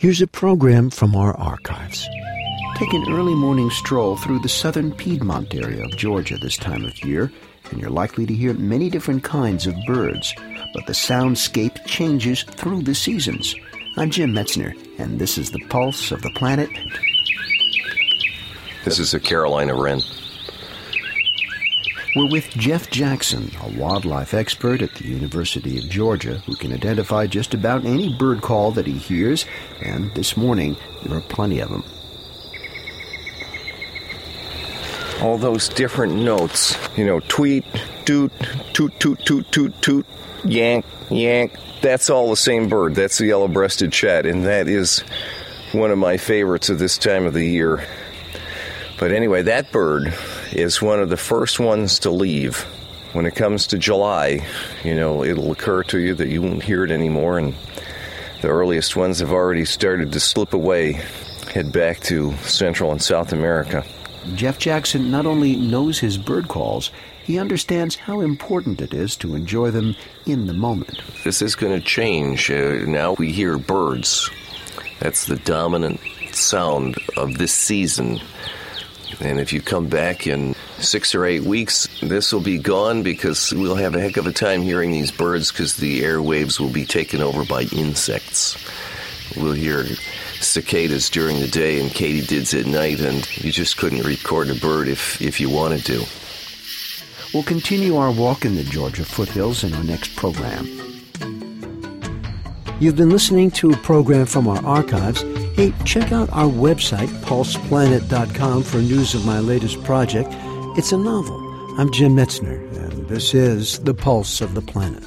Here's a program from our archives. Take an early morning stroll through the southern Piedmont area of Georgia this time of year, and you're likely to hear many different kinds of birds, but the soundscape changes through the seasons. I'm Jim Metzner, and this is the pulse of the planet. This is a Carolina wren. We're with Jeff Jackson, a wildlife expert at the University of Georgia who can identify just about any bird call that he hears, and this morning there are plenty of them. All those different notes, you know, tweet, toot, toot, toot, toot, toot, toot, yank, yank. That's all the same bird. That's the yellow breasted chat, and that is one of my favorites of this time of the year. But anyway, that bird is one of the first ones to leave. When it comes to July, you know, it'll occur to you that you won't hear it anymore, and the earliest ones have already started to slip away, head back to Central and South America. Jeff Jackson not only knows his bird calls, he understands how important it is to enjoy them in the moment. This is going to change. Uh, now we hear birds. That's the dominant sound of this season. And if you come back in six or eight weeks, this will be gone because we'll have a heck of a time hearing these birds because the airwaves will be taken over by insects. We'll hear cicadas during the day and katydids at night, and you just couldn't record a bird if, if you wanted to. We'll continue our walk in the Georgia foothills in our next program. You've been listening to a program from our archives. Hey, check out our website, pulseplanet.com, for news of my latest project. It's a novel. I'm Jim Metzner, and this is The Pulse of the Planet.